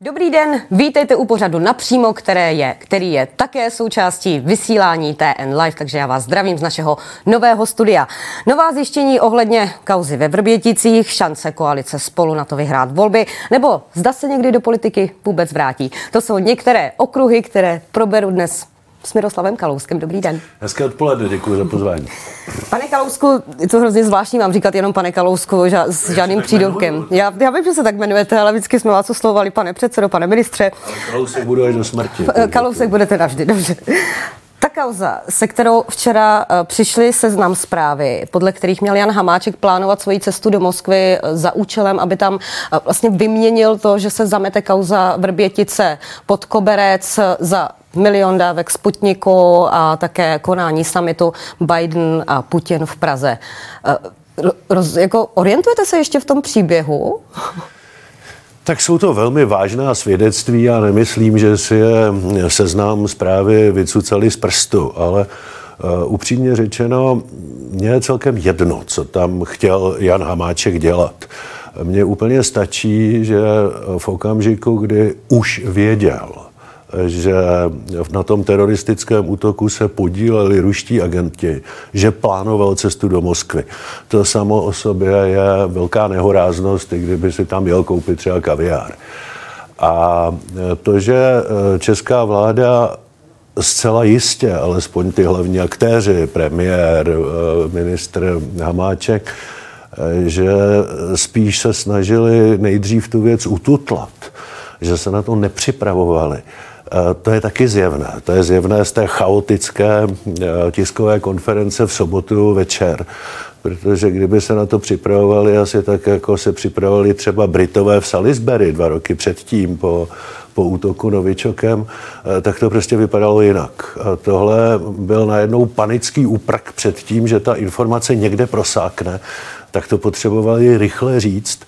Dobrý den, vítejte u pořadu napřímo, které je, který je také součástí vysílání TN Live, takže já vás zdravím z našeho nového studia. Nová zjištění ohledně kauzy ve Vrběticích, šance koalice spolu na to vyhrát volby, nebo zda se někdy do politiky vůbec vrátí. To jsou některé okruhy, které proberu dnes s Miroslavem Kalouskem. Dobrý den. Hezké odpoledne, děkuji za pozvání. Pane Kalousku, je to hrozně zvláštní vám říkat jenom pane Kalousku ža- s žádným přídomkem. Já, já vím, že se tak jmenujete, ale vždycky jsme vás oslovovali pane předsedo, pane ministře. Kalousek budu až do smrti. Kalousek budete navždy, dobře. Ta kauza, se kterou včera eh, přišly seznam zprávy, podle kterých měl Jan Hamáček plánovat svoji cestu do Moskvy eh, za účelem, aby tam eh, vlastně vyměnil to, že se zamete kauza Vrbětice pod koberec za milion dávek Sputniku a také konání samitu Biden a Putin v Praze. Roz, jako orientujete se ještě v tom příběhu? Tak jsou to velmi vážná svědectví a nemyslím, že si je seznám zprávy vycucali z prstu, ale uh, upřímně řečeno, mně je celkem jedno, co tam chtěl Jan Hamáček dělat. Mně úplně stačí, že v okamžiku, kdy už věděl, že na tom teroristickém útoku se podíleli ruští agenti, že plánoval cestu do Moskvy. To samo o sobě je velká nehoráznost, i kdyby si tam jel koupit třeba kaviár. A to, že česká vláda zcela jistě, alespoň ty hlavní aktéři, premiér, ministr Hamáček, že spíš se snažili nejdřív tu věc ututlat, že se na to nepřipravovali to je taky zjevné. To je zjevné z té chaotické eh, tiskové konference v sobotu večer. Protože kdyby se na to připravovali asi tak, jako se připravovali třeba Britové v Salisbury dva roky předtím po, po útoku novičokem, eh, tak to prostě vypadalo jinak. A tohle byl najednou panický úprak před tím, že ta informace někde prosákne, tak to potřebovali rychle říct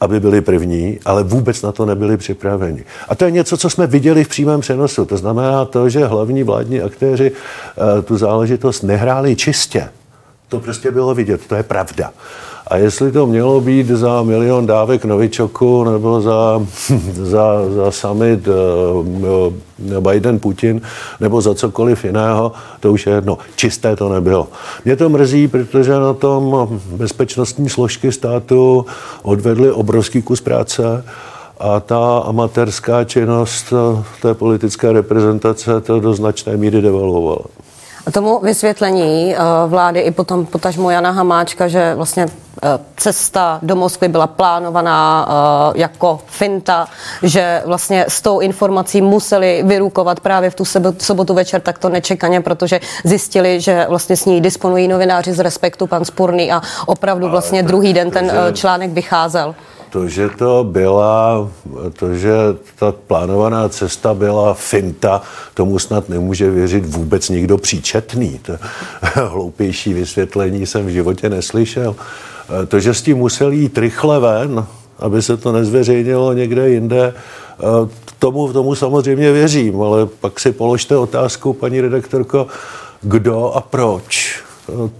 aby byli první, ale vůbec na to nebyli připraveni. A to je něco, co jsme viděli v přímém přenosu. To znamená to, že hlavní vládní aktéři eh, tu záležitost nehráli čistě. To prostě bylo vidět, to je pravda. A jestli to mělo být za milion dávek novičoku nebo za, za, za summit uh, Biden-Putin nebo za cokoliv jiného, to už je jedno. Čisté to nebylo. Mě to mrzí, protože na tom bezpečnostní složky státu odvedly obrovský kus práce a ta amatérská činnost té politické reprezentace to do značné míry devalvovala. Tomu vysvětlení eh, vlády i potom potažmo Jana Hamáčka, že vlastně eh, cesta do Moskvy byla plánovaná eh, jako finta, že vlastně s tou informací museli vyrukovat právě v tu sobotu večer takto nečekaně, protože zjistili, že vlastně s ní disponují novináři z Respektu, pan Spurný a opravdu vlastně druhý den ten článek vycházel. To, že to byla, to, že ta plánovaná cesta byla finta, tomu snad nemůže věřit vůbec nikdo příčetný. To hloupější vysvětlení jsem v životě neslyšel. To, že s tím musel jít rychle ven, aby se to nezveřejnilo někde jinde, tomu, tomu samozřejmě věřím, ale pak si položte otázku, paní redaktorko, kdo a proč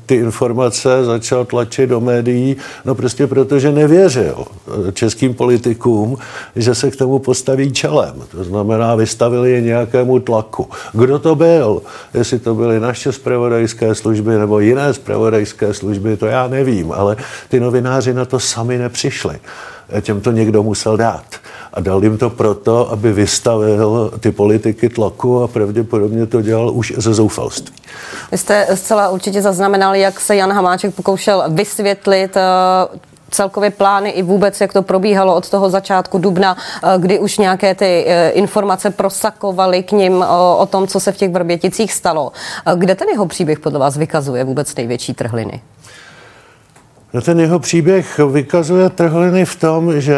ty informace začal tlačit do médií, no prostě protože nevěřil českým politikům, že se k tomu postaví čelem. To znamená, vystavili je nějakému tlaku. Kdo to byl? Jestli to byly naše zpravodajské služby nebo jiné zpravodajské služby, to já nevím, ale ty novináři na to sami nepřišli. Těm to někdo musel dát a dal jim to proto, aby vystavil ty politiky tlaku a pravděpodobně to dělal už ze zoufalství. Vy jste zcela určitě zaznamenali, jak se Jan Hamáček pokoušel vysvětlit uh, celkově plány i vůbec, jak to probíhalo od toho začátku dubna, eh, kdy už nějaké ty eh, informace prosakovaly k ním o, o tom, co se v těch Vrběticích stalo. Kde ten jeho příběh podle vás vykazuje vůbec největší trhliny? No ten jeho příběh vykazuje trhliny v tom, že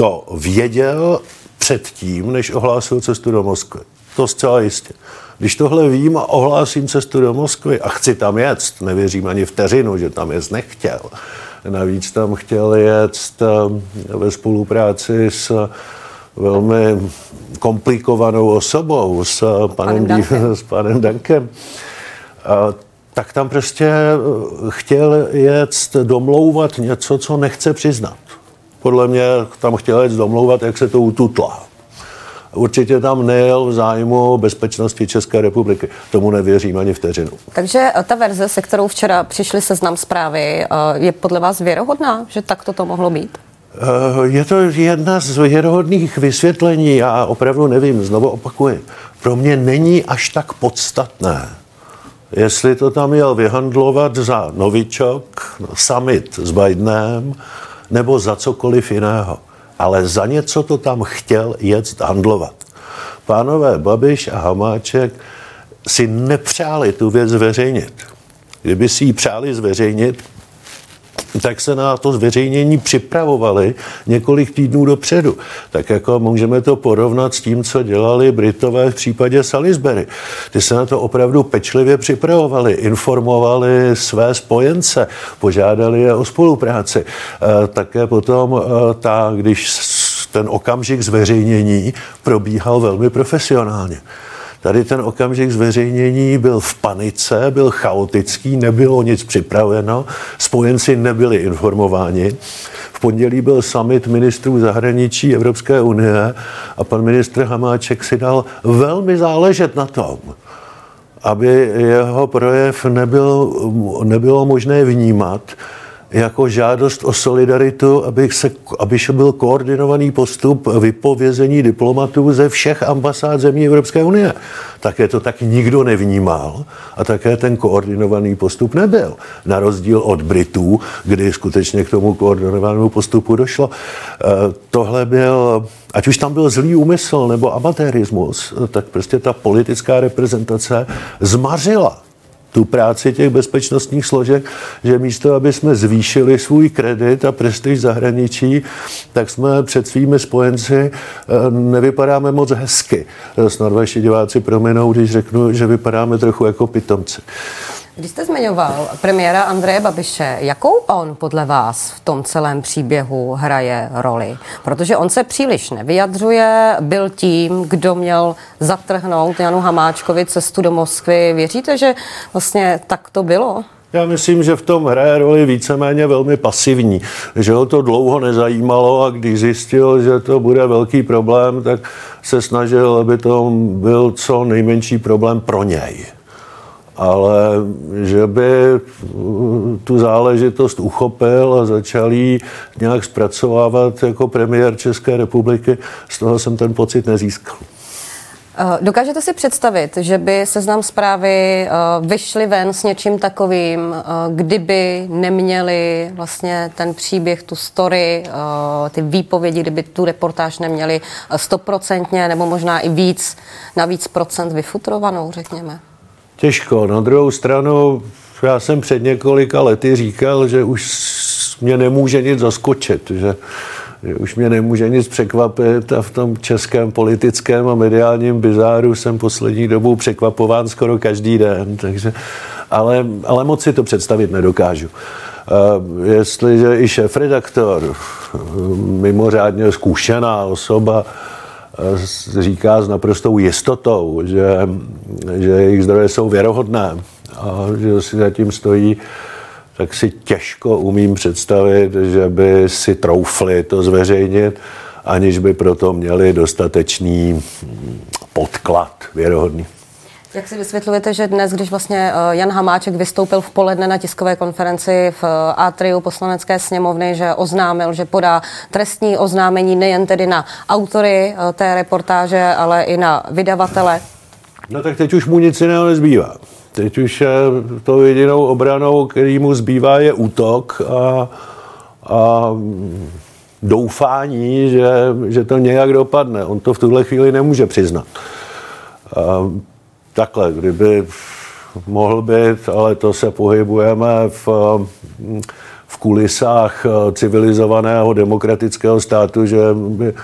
to věděl předtím, než ohlásil cestu do Moskvy. To zcela jistě. Když tohle vím a ohlásím cestu do Moskvy a chci tam jet, nevěřím ani vteřinu, že tam jet nechtěl. Navíc tam chtěl jet eh, ve spolupráci s velmi komplikovanou osobou, s panem, Dankem. s panem Dankem. A, tak tam prostě eh, chtěl jet domlouvat něco, co nechce přiznat. Podle mě tam chtěl jít domlouvat, jak se to ututla. Určitě tam nejel v zájmu bezpečnosti České republiky. Tomu nevěřím ani vteřinu. Takže ta verze, se kterou včera přišli seznam zprávy, je podle vás věrohodná, že takto to mohlo být? Eh, je to jedna z věrohodných vysvětlení, já opravdu nevím, znovu opakuji. Pro mě není až tak podstatné, jestli to tam měl vyhandlovat za novičok, summit s Bidenem, nebo za cokoliv jiného. Ale za něco to tam chtěl jet handlovat. Pánové Babiš a Hamáček si nepřáli tu věc zveřejnit. Kdyby si ji přáli zveřejnit, tak se na to zveřejnění připravovali několik týdnů dopředu. Tak jako můžeme to porovnat s tím, co dělali Britové v případě Salisbury. Ty se na to opravdu pečlivě připravovali, informovali své spojence, požádali je o spolupráci. E, také potom, e, ta, když ten okamžik zveřejnění probíhal velmi profesionálně. Tady ten okamžik zveřejnění byl v panice, byl chaotický, nebylo nic připraveno, spojenci nebyli informováni. V pondělí byl summit ministrů zahraničí Evropské unie a pan ministr Hamáček si dal velmi záležet na tom, aby jeho projev nebyl, nebylo možné vnímat jako žádost o solidaritu, aby, se, aby byl koordinovaný postup vypovězení diplomatů ze všech ambasád zemí Evropské unie. Také to tak nikdo nevnímal a také ten koordinovaný postup nebyl. Na rozdíl od Britů, kdy skutečně k tomu koordinovanému postupu došlo. E, tohle byl, ať už tam byl zlý úmysl nebo amatérismus, tak prostě ta politická reprezentace zmařila tu práci těch bezpečnostních složek, že místo, aby jsme zvýšili svůj kredit a prestiž zahraničí, tak jsme před svými spojenci eh, nevypadáme moc hezky. Eh, snad vaši diváci prominou, když řeknu, že vypadáme trochu jako pitomci. Když jste zmiňoval premiéra Andreje Babiše, jakou on podle vás v tom celém příběhu hraje roli? Protože on se příliš nevyjadřuje, byl tím, kdo měl zatrhnout Janu Hamáčkovi cestu do Moskvy. Věříte, že vlastně tak to bylo? Já myslím, že v tom hraje roli víceméně velmi pasivní, že ho to dlouho nezajímalo a když zjistil, že to bude velký problém, tak se snažil, aby to byl co nejmenší problém pro něj ale že by tu záležitost uchopil a začal ji nějak zpracovávat jako premiér České republiky, z toho jsem ten pocit nezískal. Eh, dokážete si představit, že by seznam zprávy eh, vyšly ven s něčím takovým, eh, kdyby neměli vlastně ten příběh, tu story, ty výpovědi, kdyby tu reportáž neměli stoprocentně nebo možná i víc, na víc procent vyfutrovanou, řekněme? Těžko. Na druhou stranu, já jsem před několika lety říkal, že už mě nemůže nic zaskočit, že, že už mě nemůže nic překvapit a v tom českém politickém a mediálním bizáru jsem poslední dobou překvapován skoro každý den, takže, ale, ale moc si to představit nedokážu. Uh, jestliže i šéf-redaktor, mimořádně zkušená osoba, říká s naprostou jistotou, že, že jejich zdroje jsou věrohodné a že si zatím stojí, tak si těžko umím představit, že by si troufli to zveřejnit, aniž by proto měli dostatečný podklad věrohodný. Jak si vysvětlujete, že dnes, když vlastně eh, Jan Hamáček vystoupil v poledne na tiskové konferenci v eh, Atriu poslanecké sněmovny, že oznámil, že podá trestní oznámení nejen tedy na autory eh, té reportáže, ale i na vydavatele? No tak teď už mu nic jiného nezbývá. Teď už to jedinou obranou, který mu zbývá, je útok a, a doufání, že, že to nějak dopadne. On to v tuhle chvíli nemůže přiznat. Takhle, kdyby mohl být, ale to se pohybujeme v, v kulisách civilizovaného demokratického státu, že by,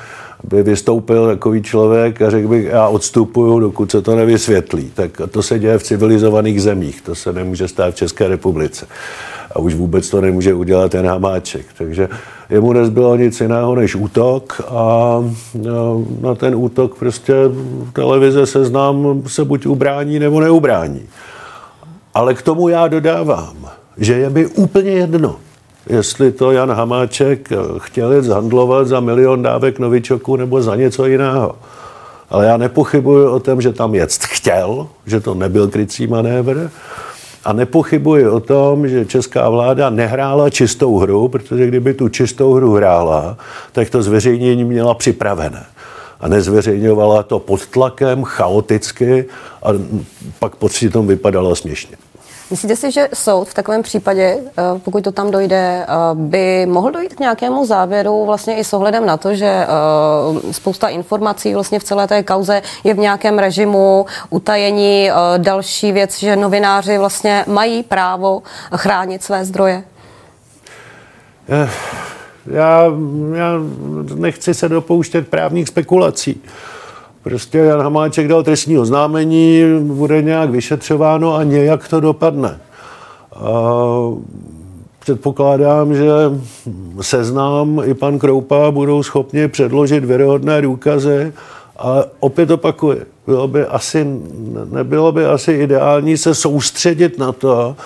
by vystoupil takový člověk a řekl bych, já odstupuju, dokud se to nevysvětlí. Tak to se děje v civilizovaných zemích, to se nemůže stát v České republice. A už vůbec to nemůže udělat ten Hamáček. Takže jemu nezbylo nic jiného než útok a no, na ten útok prostě televize seznám se buď ubrání nebo neubrání. Ale k tomu já dodávám, že je mi úplně jedno, jestli to Jan Hamáček chtěl jít zhandlovat za milion dávek novičoku nebo za něco jiného. Ale já nepochybuji o tom, že tam jet chtěl, že to nebyl krycí manévr. A nepochybuji o tom, že česká vláda nehrála čistou hru, protože kdyby tu čistou hru hrála, tak to zveřejnění měla připravené. A nezveřejňovala to pod tlakem, chaoticky a pak pod tom vypadala směšně. Myslíte si, že soud v takovém případě, eh, pokud to tam dojde, eh, by mohl dojít k nějakému závěru vlastně i s ohledem na to, že eh, spousta informací vlastně v celé té kauze je v nějakém režimu utajení. Další věc, že novináři vlastně mají právo chránit své zdroje? Já, já nechci se dopouštět právních spekulací. Prostě Jan Hamáček dal trestní oznámení, bude nějak vyšetřováno a nějak to dopadne. A předpokládám, že seznám i pan Kroupa budou schopni předložit věrohodné důkazy, ale opět opakuji, bylo by asi, nebylo by asi ideální se soustředit na to,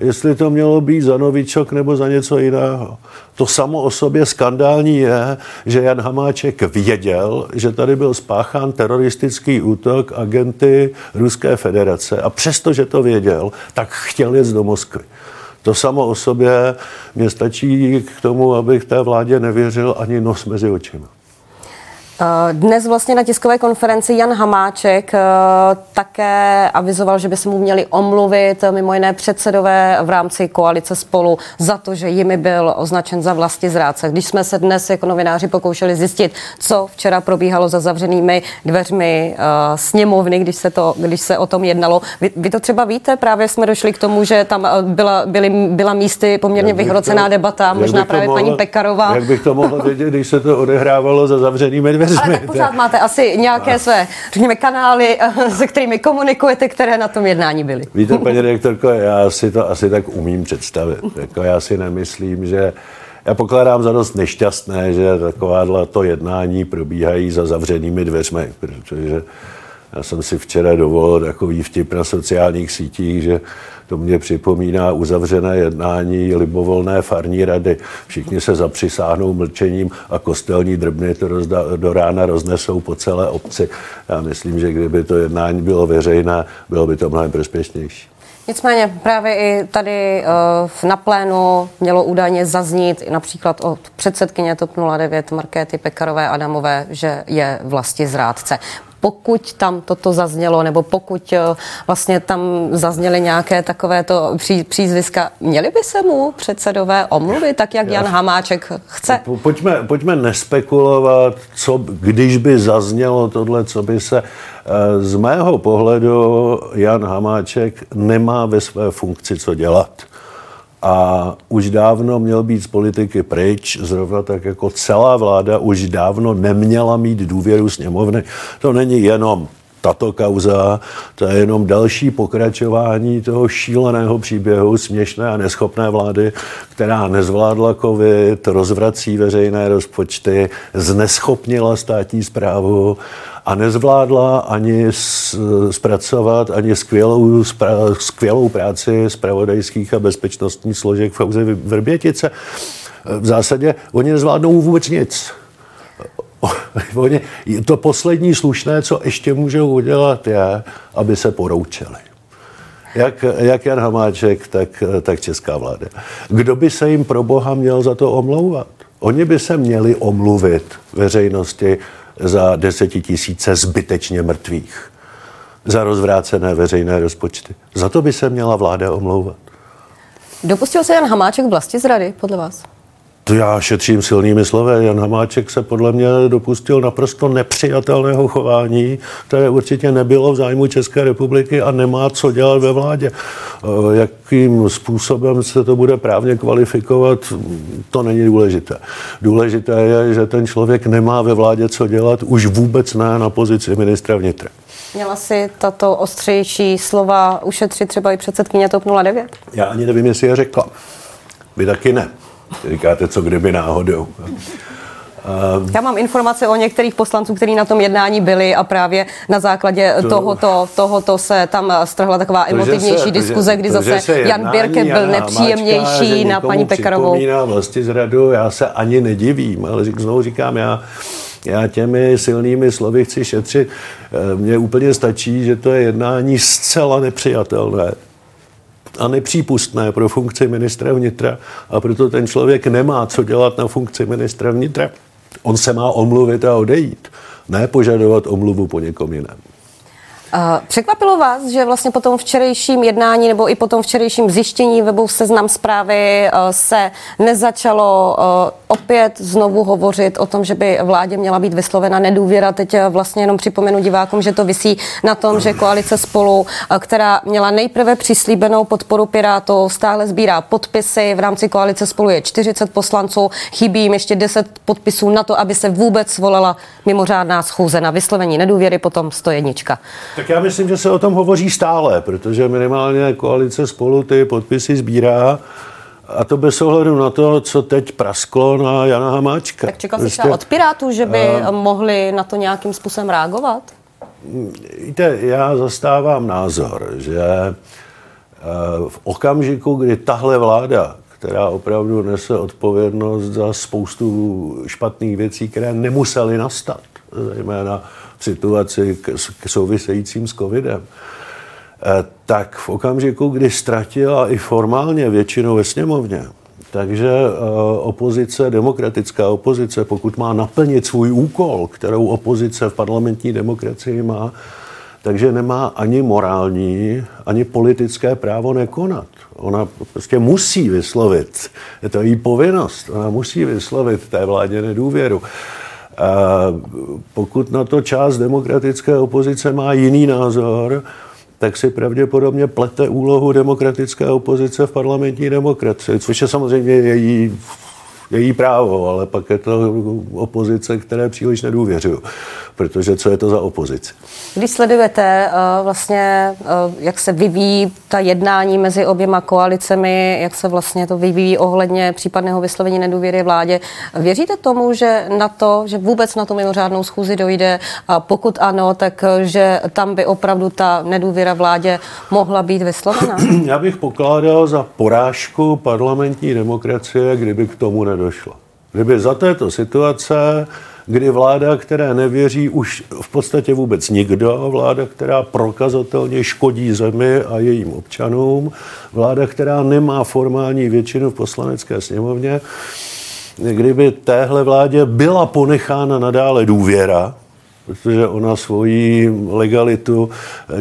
jestli to mělo být za novičok nebo za něco jiného. To samo o sobě skandální je, že Jan Hamáček věděl, že tady byl spáchán teroristický útok agenty Ruské federace a přesto, že to věděl, tak chtěl jít do Moskvy. To samo o sobě mě stačí k tomu, abych té vládě nevěřil ani nos mezi očima. Eh, dnes vlastně na tiskové konferenci Jan Hamáček eh, také avizoval, že by se mu měli omluvit mimo jiné předsedové v rámci koalice spolu za to, že jimi byl označen za vlasti zrádce. Když jsme se dnes jako novináři pokoušeli zjistit, co včera probíhalo za zavřenými dveřmi uh, sněmovny, když se, to, když se o tom jednalo. Vy, vy to třeba víte, právě jsme došli k tomu, že tam byla, byly, byla místy poměrně vyhrocená to, debata, možná právě mohla, paní Pekarová. Jak bych to mohl vědět, když se to odehrávalo za zavřenými dveřmi? Ale tak pořád máte asi nějaké a... své, řekněme, kanály, eh, se kterými komunikujete, které na tom jednání byly. Víte, paní rektorko, já si to asi tak umím představit. Jako já si nemyslím, že já pokládám za dost nešťastné, že takováhle to jednání probíhají za zavřenými dveřmi, protože já jsem si včera dovolil takový vtip na sociálních sítích, že to mě připomíná uzavřené jednání libovolné farní rady. Všichni se zapřisáhnou mlčením a kostelní drbny to rozda, do rána roznesou po celé obci. Já myslím, že kdyby to jednání bylo veřejné, bylo by to mnohem prospěšnější. Nicméně právě i tady uh, na plénu mělo údajně zaznít například od předsedkyně TOP 09 Markéty Pekarové Adamové, že je vlasti zrádce pokud tam toto zaznělo, nebo pokud eh, vlastně tam zazněly nějaké takovéto pří, přízviska, měli by se mu předsedové omluvit, tak jak Jan Hamáček chce? Pojďme, pojďme nespekulovat, co, když by zaznělo tohle, co by se eh, z mého pohledu Jan Hamáček nemá ve své funkci co dělat a už dávno měl být z politiky pryč, zrovna tak jako celá vláda už dávno neměla mít důvěru sněmovny. To není jenom tato kauza, to je jenom další pokračování toho šíleného příběhu směšné a neschopné vlády, která nezvládla covid, rozvrací veřejné rozpočty, zneschopnila státní zprávu a nezvládla ani zpracovat ani skvělou, skvělou práci zpravodajských a bezpečnostních složek v Auze Vrbětice. V zásadě oni nezvládnou vůbec nic. Oni, to poslední slušné, co ještě můžou udělat, je, aby se poroučeli. Jak, jak Jan Hamáček, tak, tak česká vláda. Kdo by se jim pro boha měl za to omlouvat? Oni by se měli omluvit veřejnosti za desetitisíce zbytečně mrtvých, za rozvrácené veřejné rozpočty. Za to by se měla vláda omlouvat. Dopustil se Jan Hamáček vlasti zrady, podle vás? To já šetřím silnými slovy. Jan Hamáček se podle mě dopustil naprosto nepřijatelného chování, které určitě nebylo v zájmu České republiky a nemá co dělat ve vládě. Eh, jakým způsobem se to bude právně kvalifikovat, to není důležité. Důležité je, že ten člověk nemá ve vládě co dělat, už vůbec ne na pozici ministra vnitra. Měla si tato ostřejší slova ušetřit třeba i předsedkyně TOP 09? Já ani nevím, jestli je řekla. Vy taky ne. Říkáte, co kdyby náhodou. Já mám informace o některých poslanců, kteří na tom jednání byli a právě na základě to, tohoto, tohoto se tam strhla taková to, emotivnější se, diskuze, kdy to, zase Jan Birke byl nepříjemnější na paní Pekarovou. vlastně zradu, já se ani nedivím, ale znovu říkám, já já těmi silnými slovy chci šetřit. Eh, mně úplně stačí, že to je jednání zcela nepřijatelné a nepřípustné pro funkci ministra vnitra a proto ten člověk nemá co dělat na funkci ministra vnitra. On se má omluvit a odejít, ne požadovat omluvu po někom jiném. Překvapilo vás, že vlastně po tom včerejším jednání nebo i po tom včerejším zjištění webu Seznam zprávy eh, se nezačalo eh, opět znovu hovořit o tom, že by vládě měla být vyslovena nedůvěra. Teď eh, vlastně jenom připomenu divákům, že to visí na tom, že koalice spolu, která měla nejprve přislíbenou podporu Pirátů, stále sbírá podpisy. V rámci koalice spolu je 40 poslanců, chybí jim ještě 10 podpisů na to, aby se vůbec zvolila mimořádná schůze na vyslovení nedůvěry, potom 101. Tak já myslím, že se o tom hovoří stále, protože minimálně koalice spolu ty podpisy sbírá. A to bez ohledu na to, co teď prasklo na Jana Hamáčka. Tak čekal prostě, třeba od Pirátů, že by uh, mohli na to nějakým způsobem reagovat? Víte, já zastávám názor, že uh, v okamžiku, kdy tahle vláda, která opravdu nese odpovědnost za spoustu špatných věcí, které nemusely nastat, zejména v situaci k, k souvisejícím s covidem, eh, tak v okamžiku, kdy ztratila i formálně většinu ve sněmovně, takže eh, opozice, demokratická opozice, pokud má naplnit svůj úkol, kterou opozice v parlamentní demokracii má, takže nemá ani morální, ani politické právo nekonat. Ona prostě musí vyslovit, je to její povinnost, ona musí vyslovit té vládě nedůvěru. Pokud na to část demokratické opozice má jiný názor, tak si pravděpodobně plete úlohu demokratické opozice v parlamentní demokracii, což je samozřejmě její její právo, ale pak je to opozice, které příliš nedůvěřuju. Protože co je to za opozici? Když sledujete uh, vlastně, uh, jak se vyvíjí ta jednání mezi oběma koalicemi, jak se vlastně to vyvíjí ohledně případného vyslovení nedůvěry vládě, věříte tomu, že na to, že vůbec na to mimořádnou schůzi dojde a pokud ano, tak uh, že tam by opravdu ta nedůvěra vládě mohla být vyslovena? Já bych pokládal za porážku parlamentní demokracie, kdyby k tomu nedošlo nedošlo. Kdyby za této situace, kdy vláda, které nevěří už v podstatě vůbec nikdo, vláda, která prokazatelně škodí zemi a jejím občanům, vláda, která nemá formální většinu v poslanecké sněmovně, kdyby téhle vládě byla ponechána nadále důvěra, protože ona svoji legalitu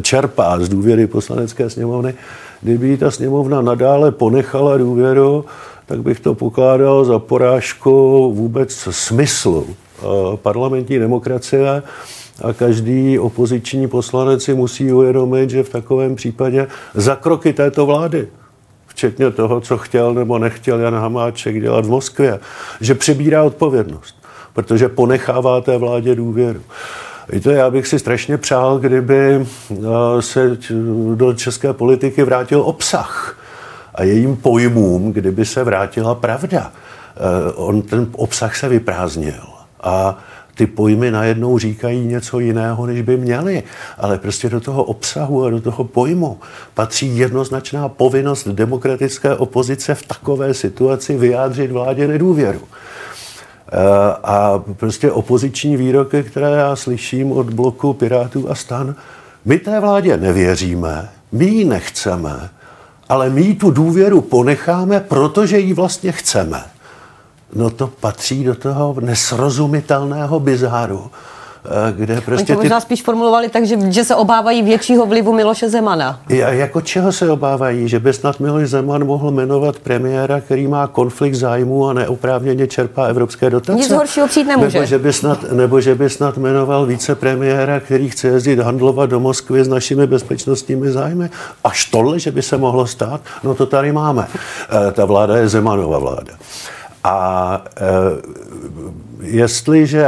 čerpá z důvěry poslanecké sněmovny, kdyby ta sněmovna nadále ponechala důvěru, tak bych to pokládal za porážku vůbec smyslu eh, parlamentní demokracie a každý opoziční poslanec si musí uvědomit, že v takovém případě za kroky této vlády, včetně toho, co chtěl nebo nechtěl Jan Hamáček dělat v Moskvě, že přebírá odpovědnost, protože ponechává té vládě důvěru. Víte, já bych si strašně přál, kdyby eh, se do české politiky vrátil obsah a jejím pojmům, kdyby se vrátila pravda. Eh, on ten obsah se vyprázdnil a ty pojmy najednou říkají něco jiného, než by měly. Ale prostě do toho obsahu a do toho pojmu patří jednoznačná povinnost demokratické opozice v takové situaci vyjádřit vládě nedůvěru. Eh, a prostě opoziční výroky, které já slyším od bloku Pirátů a stan, my té vládě nevěříme, my ji nechceme, ale my tu důvěru ponecháme, protože ji vlastně chceme. No to patří do toho nesrozumitelného bizáru, kde prostě... Oni to možná ty... spíš formulovali tak, že, že se obávají většího vlivu Miloše Zemana. A jako čeho se obávají? Že by snad Miloš Zeman mohl jmenovat premiéra, který má konflikt zájmu a neoprávněně čerpá evropské dotace? Nic horšího přijít nemůže. Nebo že by snad, nebo že by snad jmenoval vicepremiéra, který chce jezdit handlovat do Moskvy s našimi bezpečnostními zájmy? Až tohle, že by se mohlo stát? No to tady máme. E, ta vláda je Zemanova vláda. A e, jestliže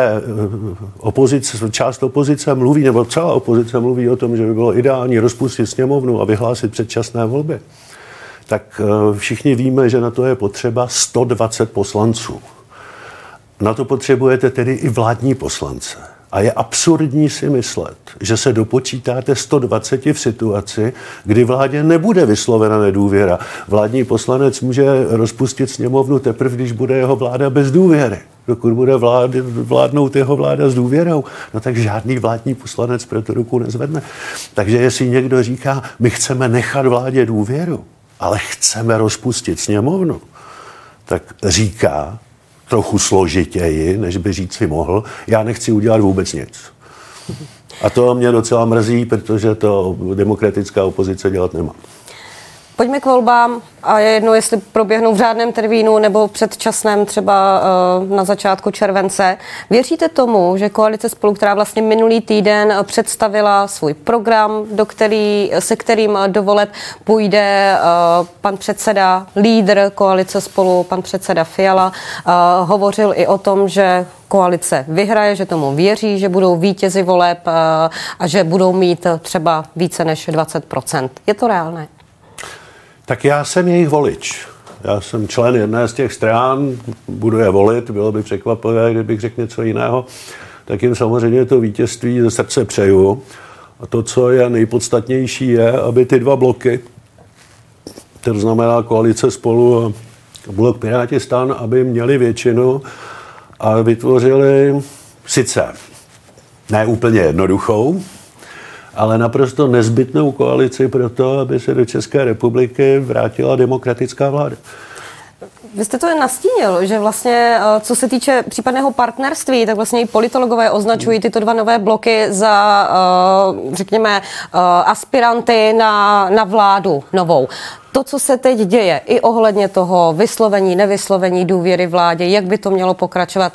opozice, část opozice mluví, nebo celá opozice mluví o tom, že by bylo ideální rozpustit sněmovnu a vyhlásit předčasné volby, tak eh, všichni víme, že na to je potřeba 120 poslanců. Na to potřebujete tedy i vládní poslance. A je absurdní si myslet, že se dopočítáte 120 v situaci, kdy vládě nebude vyslovena nedůvěra. Vládní poslanec může rozpustit sněmovnu teprve, když bude jeho vláda bez důvěry. Dokud bude vlád, vládnout jeho vláda s důvěrou, no tak žádný vládní poslanec pro to ruku nezvedne. Takže jestli někdo říká, my chceme nechat vládě důvěru, ale chceme rozpustit sněmovnu, tak říká, trochu složitěji, než by říct si mohl. Já nechci udělat vůbec nic. A to mě docela mrzí, protože to demokratická opozice dělat nemá. Pojďme k volbám a je jedno, jestli proběhnou v řádném termínu nebo předčasném třeba uh, na začátku července. Věříte tomu, že koalice spolu, která vlastně minulý týden představila svůj program, do který, se kterým do voleb půjde uh, pan předseda, lídr koalice spolu, pan předseda Fiala, uh, hovořil i o tom, že koalice vyhraje, že tomu věří, že budou vítězi voleb a že budou mít třeba více než 20 Je to reálné? Tak já jsem jejich volič. Já jsem člen jedné z těch stran, budu je volit, bylo by překvapivé, kdybych řekl něco jiného. Tak jim samozřejmě to vítězství ze srdce přeju. A to, co je nejpodstatnější, je, aby ty dva bloky, to znamená koalice spolu a blok Piráti stan, aby měli většinu a vytvořili sice ne úplně jednoduchou, ale naprosto nezbytnou koalici pro to, aby se do České republiky vrátila demokratická vláda. Vy jste to nastínil, že vlastně, eh, co se týče případného partnerství, tak vlastně i politologové označují tyto dva nové bloky za, eh, řekněme, eh, aspiranty na, na vládu novou to, co se teď děje, i ohledně toho vyslovení, nevyslovení důvěry vládě, jak by to mělo pokračovat,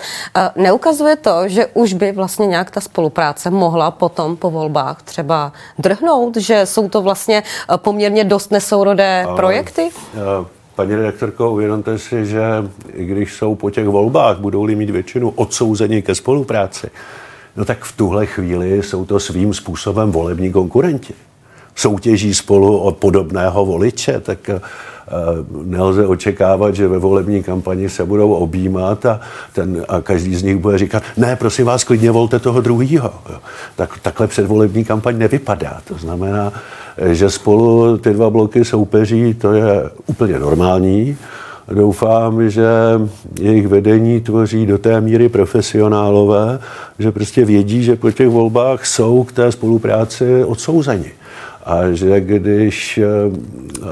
neukazuje to, že už by vlastně nějak ta spolupráce mohla potom po volbách třeba drhnout, že jsou to vlastně poměrně dost nesourodé projekty? Uh, Paní redaktorko, uvědomte si, že i když jsou po těch volbách, budou-li mít většinu odsouzení ke spolupráci, no tak v tuhle chvíli jsou to svým způsobem volební konkurenti. Soutěží spolu od podobného voliče, tak eh, nelze očekávat, že ve volební kampani se budou objímat a, ten, a každý z nich bude říkat, ne, prosím vás, klidně volte toho druhého. Tak, takhle předvolební kampaň nevypadá. To znamená, že spolu ty dva bloky soupeří, to je úplně normální. Doufám, že jejich vedení tvoří do té míry profesionálové, že prostě vědí, že po těch volbách jsou k té spolupráci odsouzeni. A že když eh, eh,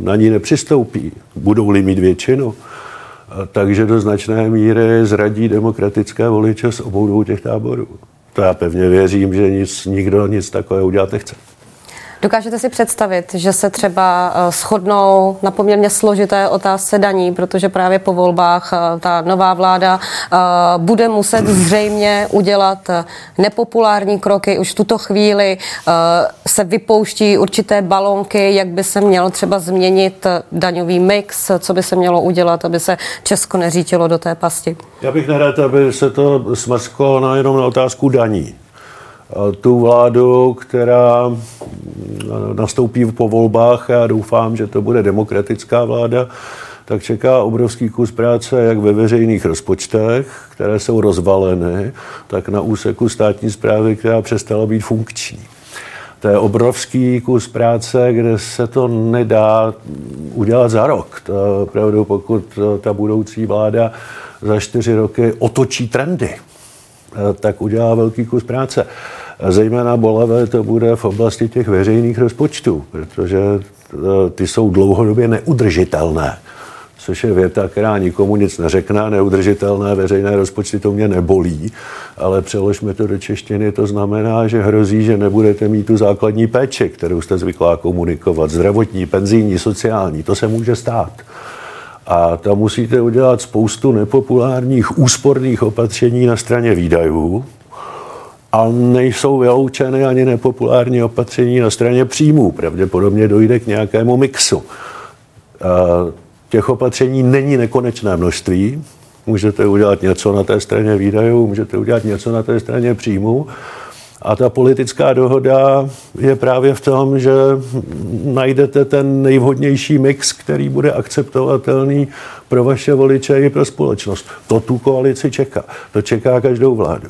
na ní nepřistoupí, budou-li mít většinu, eh, takže do značné míry zradí demokratické voliče z obou dvou těch táborů. To já pevně věřím, že nic, nikdo nic takového udělat nechce. Dokážete si představit, že se třeba eh, shodnou na poměrně složité otázce daní, protože právě po volbách eh, ta nová vláda eh, bude muset zřejmě udělat nepopulární kroky. Už v tuto chvíli se vypouští určité balonky, jak by se měl třeba změnit daňový mix, co by se mělo udělat, aby se Česko neřítilo do té pasti. Já bych nerad, aby se to smrsklo na jenom na otázku daní tu vládu, která nastoupí po volbách, já doufám, že to bude demokratická vláda, tak čeká obrovský kus práce jak ve veřejných rozpočtech, které jsou rozvaleny, tak na úseku státní zprávy, která přestala být funkční. To je obrovský kus práce, kde se to nedá udělat za rok. To opravdu, pokud ta budoucí vláda za čtyři roky otočí trendy, tak udělá velký kus práce. A zejména bolavé to bude v oblasti těch veřejných rozpočtů, protože eh, ty jsou dlouhodobě neudržitelné což je věta, která nikomu nic neřekne, neudržitelné veřejné rozpočty to mě nebolí, ale přeložme to do češtiny, to znamená, že hrozí, že nebudete mít tu základní péči, kterou jste zvyklá komunikovat, zdravotní, penzijní, sociální, to se může stát. A tam musíte udělat spoustu nepopulárních úsporných opatření na straně výdajů, a nejsou vyloučeny ani nepopulární opatření na straně příjmů. Pravděpodobně dojde k nějakému mixu. Těch opatření není nekonečné množství. Můžete udělat něco na té straně výdajů, můžete udělat něco na té straně příjmů. A ta politická dohoda je právě v tom, že najdete ten nejvhodnější mix, který bude akceptovatelný pro vaše voliče i pro společnost. To tu koalici čeká. To čeká každou vládu.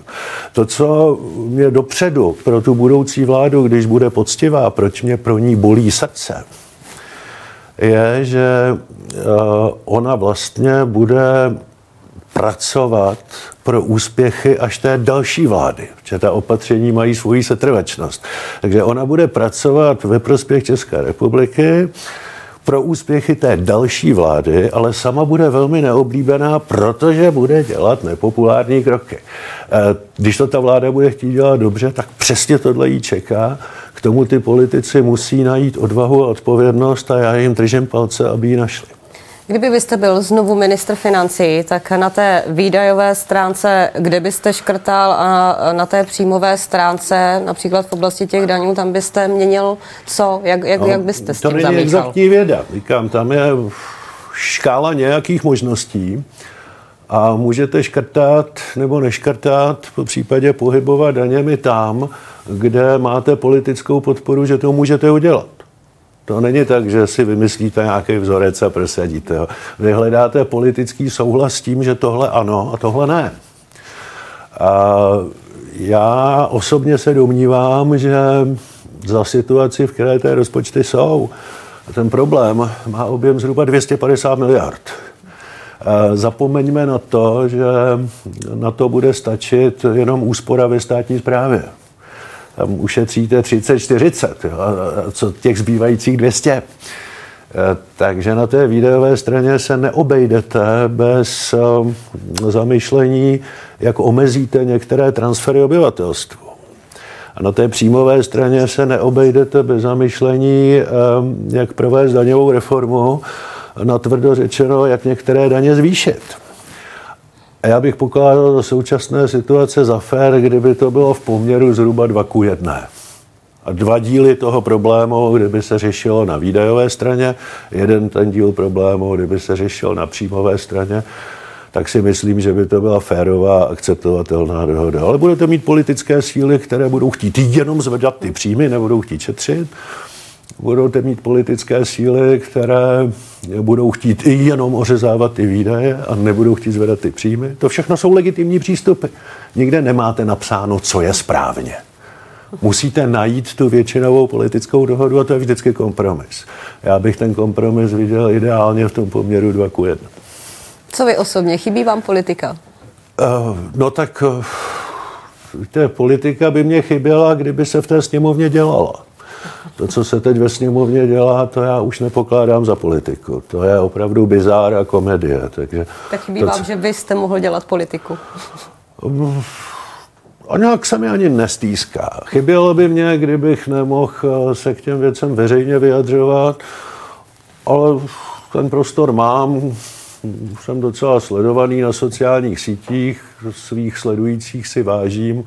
To, co mě dopředu pro tu budoucí vládu, když bude poctivá, proč mě pro ní bolí srdce, je, že eh, ona vlastně bude pracovat pro úspěchy až té další vlády, protože ta opatření mají svoji setrvačnost. Takže ona bude pracovat ve prospěch České republiky, pro úspěchy té další vlády, ale sama bude velmi neoblíbená, protože bude dělat nepopulární kroky. Eh, když to ta vláda bude chtít dělat dobře, tak přesně tohle jí čeká. K tomu ty politici musí najít odvahu a odpovědnost a já jim držím palce, aby ji našli. Kdyby byste byl znovu ministr financí, tak na té výdajové stránce, kde byste škrtal a na té příjmové stránce, například v oblasti těch daňů, tam byste měnil co? Jak, jak, no, jak byste s tím To není exaktní věda. Říkám, tam je škála nějakých možností a můžete škrtat nebo neškrtat, po případě pohybovat daněmi tam, kde máte politickou podporu, že to můžete udělat. To není tak, že si vymyslíte nějaký vzorec a prosadíte ho. Vy hledáte politický souhlas s tím, že tohle ano a tohle ne. A já osobně se domnívám, že za situaci, v které ty rozpočty jsou, ten problém má objem zhruba 250 miliard. Zapomeňme na to, že na to bude stačit jenom úspora ve státní správě tam ušetříte 30-40, a co těch zbývajících 200. E, takže na té výdajové straně se neobejdete bez e, zamyšlení, jak omezíte některé transfery obyvatelstvu. A na té příjmové straně se neobejdete bez zamyšlení, e, jak provést daňovou reformu, na tvrdo řečeno, jak některé daně zvýšit. A já bych pokládal do současné situace za fér, kdyby to bylo v poměru zhruba 2 ku 1. A dva díly toho problému, kdyby se řešilo na výdajové straně, jeden ten díl problému, kdyby se řešil na příjmové straně, tak si myslím, že by to byla férová akceptovatelná dohoda. Ale budete mít politické síly, které budou chtít jenom zvedat ty příjmy, nebudou chtít šetřit budete mít politické síly, které budou chtít i jenom ořezávat ty výdaje a nebudou chtít zvedat ty příjmy. To všechno jsou legitimní přístupy. Nikde nemáte napsáno, co je správně. Musíte najít tu většinovou politickou dohodu a to je vždycky kompromis. Já bych ten kompromis viděl ideálně v tom poměru 2 ku 1. Co vy osobně? Chybí vám politika? Uh, no tak uh, víte, politika by mě chyběla, kdyby se v té sněmovně dělala. To, co se teď ve sněmovně dělá, to já už nepokládám za politiku. To je opravdu bizár a komedie. Takže tak chybí vám, co... že vy jste mohl dělat politiku. A nějak se mi ani nestýská. Chybělo by mě, kdybych nemohl eh, se k těm věcem veřejně vyjadřovat, ale ten prostor mám, jsem docela sledovaný na sociálních sítích, svých sledujících si vážím.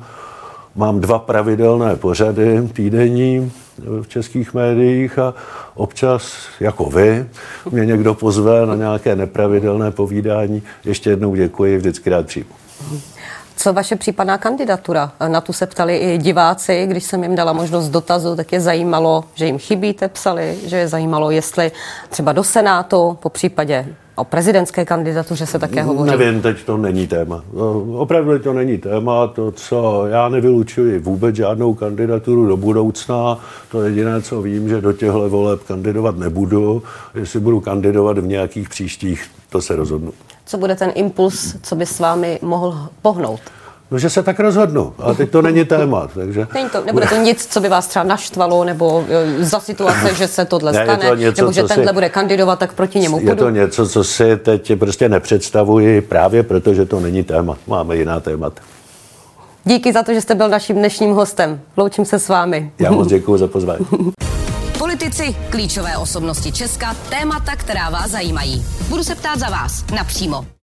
Mám dva pravidelné pořady týdenní, v českých médiích a občas, jako vy, mě někdo pozve na nějaké nepravidelné povídání. Ještě jednou děkuji, vždycky rád přijmu. Co vaše případná kandidatura? Na tu se ptali i diváci, když jsem jim dala možnost dotazu, tak je zajímalo, že jim chybíte, psali, že je zajímalo, jestli třeba do Senátu, po případě O prezidentské kandidatuře se také hovoří. Nevím, teď to není téma. No, opravdu to není téma. To, co já nevylučuji vůbec žádnou kandidaturu do budoucna. To jediné, co vím, že do těchto voleb kandidovat nebudu. Jestli budu kandidovat v nějakých příštích, to se rozhodnu. Co bude ten impuls, co by s vámi mohl pohnout? No, že se tak rozhodnu. A teď to není téma. Takže... Není to, nebude to nic, co by vás třeba naštvalo, nebo za situace, že se tohle ne, stane, to něco, nebo že tenhle si, bude kandidovat, tak proti němu Je to něco, co si teď prostě nepředstavuji, právě proto, že to není téma. Máme jiná témata. Díky za to, že jste byl naším dnešním hostem. Loučím se s vámi. Já moc děkuji za pozvání. Politici, klíčové osobnosti Česka, témata, která vás zajímají. Budu se ptát za vás napřímo.